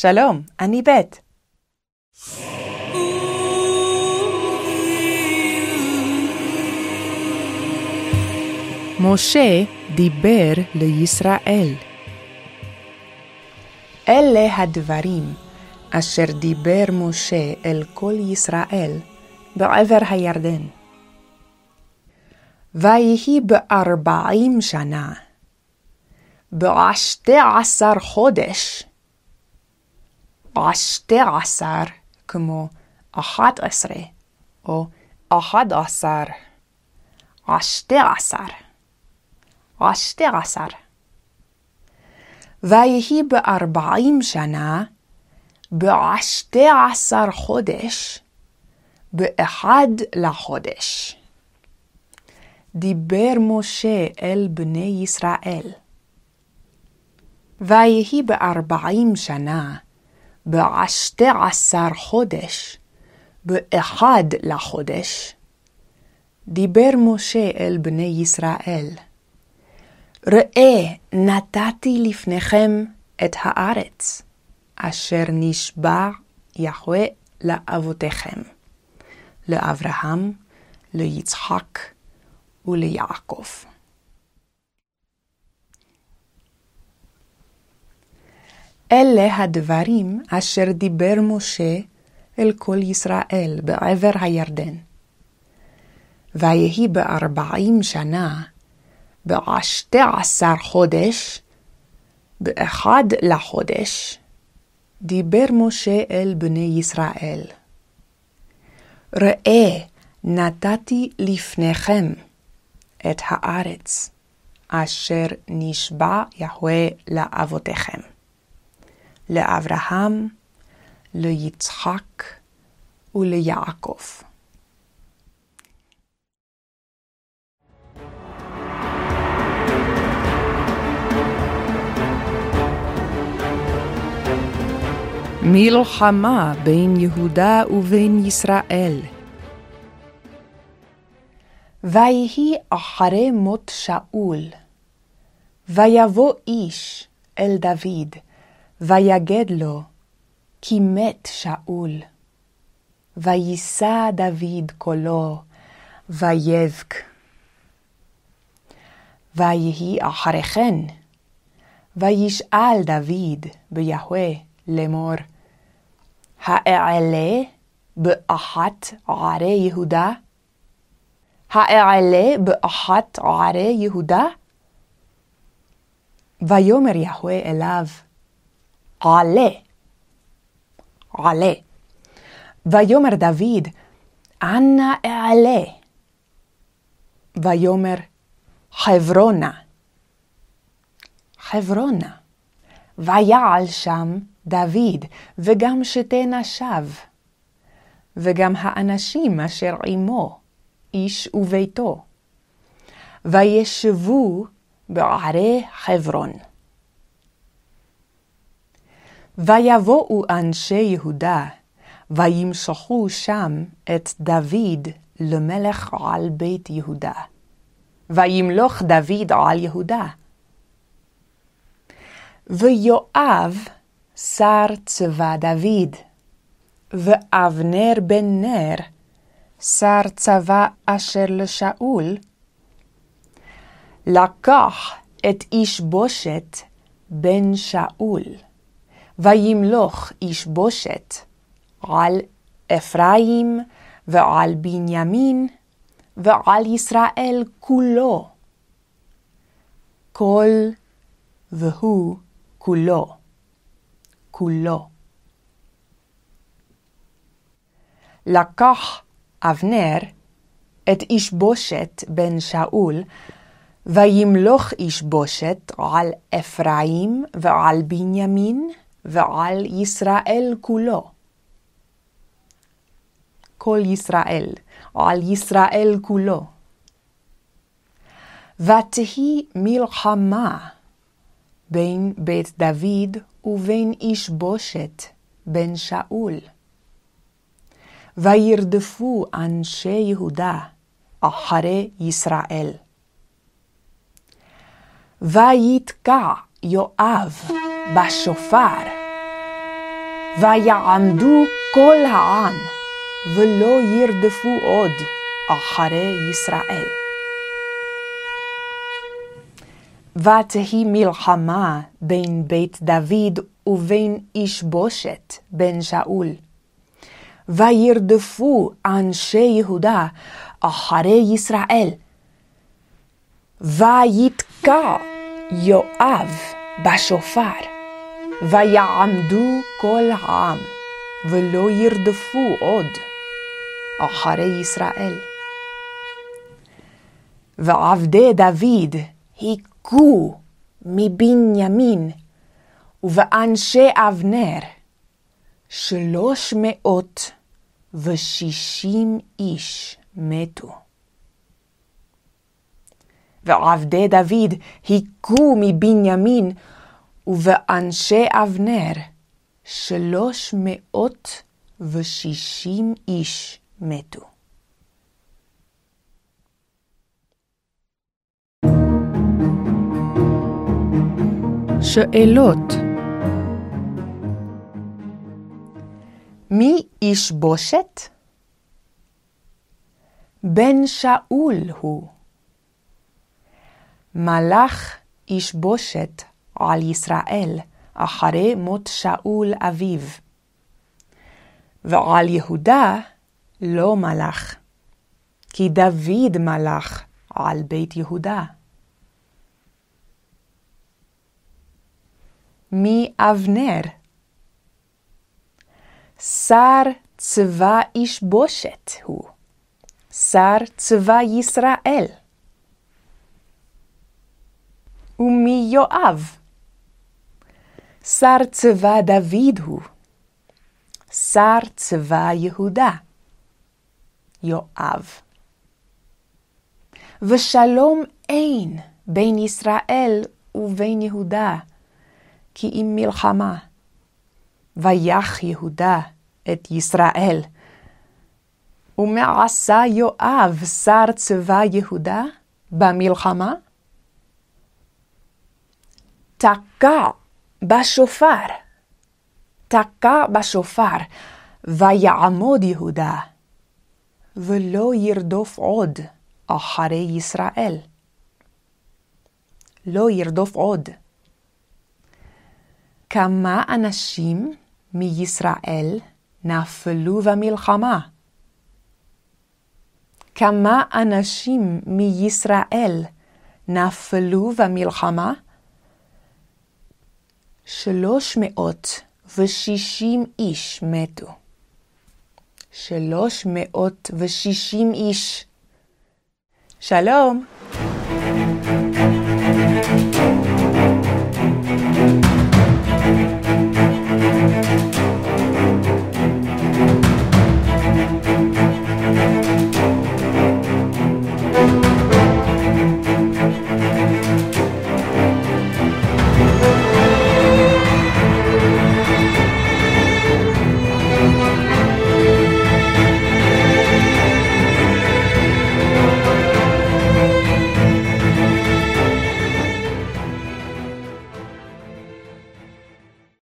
שלום, אני בית. משה דיבר לישראל. אלה הדברים אשר דיבר משה אל כל ישראל בעבר הירדן. ויהי בארבעים שנה, בעשתי עשר חודש, עשתי עשר כמו אחת עשרה, או אחד עשר, עשתי עשר, עשתי עשר. ויהי בארבעים שנה, בעשתי עשר חודש, באחד לחודש. דיבר משה אל בני ישראל. ויהי בארבעים שנה, בעשתי עשר חודש, באחד לחודש, דיבר משה אל בני ישראל. ראה, נתתי לפניכם את הארץ, אשר נשבע יהוה לאבותיכם, לאברהם, ליצחק וליעקב. אלה הדברים אשר דיבר משה אל כל ישראל בעבר הירדן. ויהי בארבעים שנה, בעשתי עשר חודש, באחד לחודש, דיבר משה אל בני ישראל. ראה, נתתי לפניכם את הארץ, אשר נשבע יהוה לאבותיכם, לאברהם, ליצחק וליעקב. מלחמה בין יהודה ובין ישראל. ויהי אחרי מות שאול, ויבוא איש אל דוד, ויגד לו, כי מת שאול. ויישא דוד קולו, ויבק. ויהי אחרי כן, וישאל דוד ביהוה לאמור, האעלה באחת ערי יהודה? האעלה באחת ערי יהודה? ויאמר יהוה אליו, עלה, עלה. ויאמר דוד, אנה אעלה? ויאמר, חברונה, חברונה. ויעל שם דוד, וגם שתי נשיו, וגם האנשים אשר עמו, איש וביתו, וישבו בערי חברון. ויבואו אנשי יהודה, וימשכו שם את דוד למלך על בית יהודה. וימלוך דוד על יהודה. ויואב שר צבא דוד, ואבנר בן נר, שר צבא אשר לשאול, לקח את איש בושת בן שאול, וימלוך איש בושת על אפרים ועל בנימין ועל ישראל כולו. כל והוא כולו. כולו. לקח אבנר את איש בושת בן שאול, וימלוך איש בושת על אפרים ועל בנימין ועל ישראל כולו. כל ישראל, על ישראל כולו. ותהי מלחמה בין בית דוד ובין איש בושת בן שאול. וירדפו אנשי יהודה אחרי ישראל. ויתקע יואב בשופר, ויעמדו כל העם, ולא ירדפו עוד אחרי ישראל. ותהי מלחמה בין בית דוד ובין איש בושת בן שאול. וירדפו אנשי יהודה אחרי ישראל. ויתקע יואב בשופר, ויעמדו כל העם, ולא ירדפו עוד אחרי ישראל. ועבדי דוד היכו מבנימין ובאנשי אבנר שלוש מאות ושישים איש מתו. ועבדי דוד היכו מבנימין ובאנשי אבנר שלוש מאות ושישים איש מתו. שאלות מי איש בושת? בן שאול הוא. מלך איש בושת על ישראל אחרי מות שאול אביו. ועל יהודה לא מלך, כי דוד מלך על בית יהודה. מאבנר. שר צבא איש בושת הוא, שר צבא ישראל. ומיואב. שר צבא דוד הוא, שר צבא יהודה. יואב. ושלום אין בין ישראל ובין יהודה, כי אם מלחמה. ויח יהודה את ישראל. ומעשה יואב שר צבא יהודה במלחמה? תקע בשופר, תקע בשופר, ויעמוד יהודה, ולא ירדוף עוד אחרי ישראל. לא ירדוף עוד. כמה אנשים מישראל נפלו במלחמה? כמה אנשים מישראל נפלו במלחמה? שלוש מאות ושישים איש מתו. שלוש מאות ושישים איש. שלום.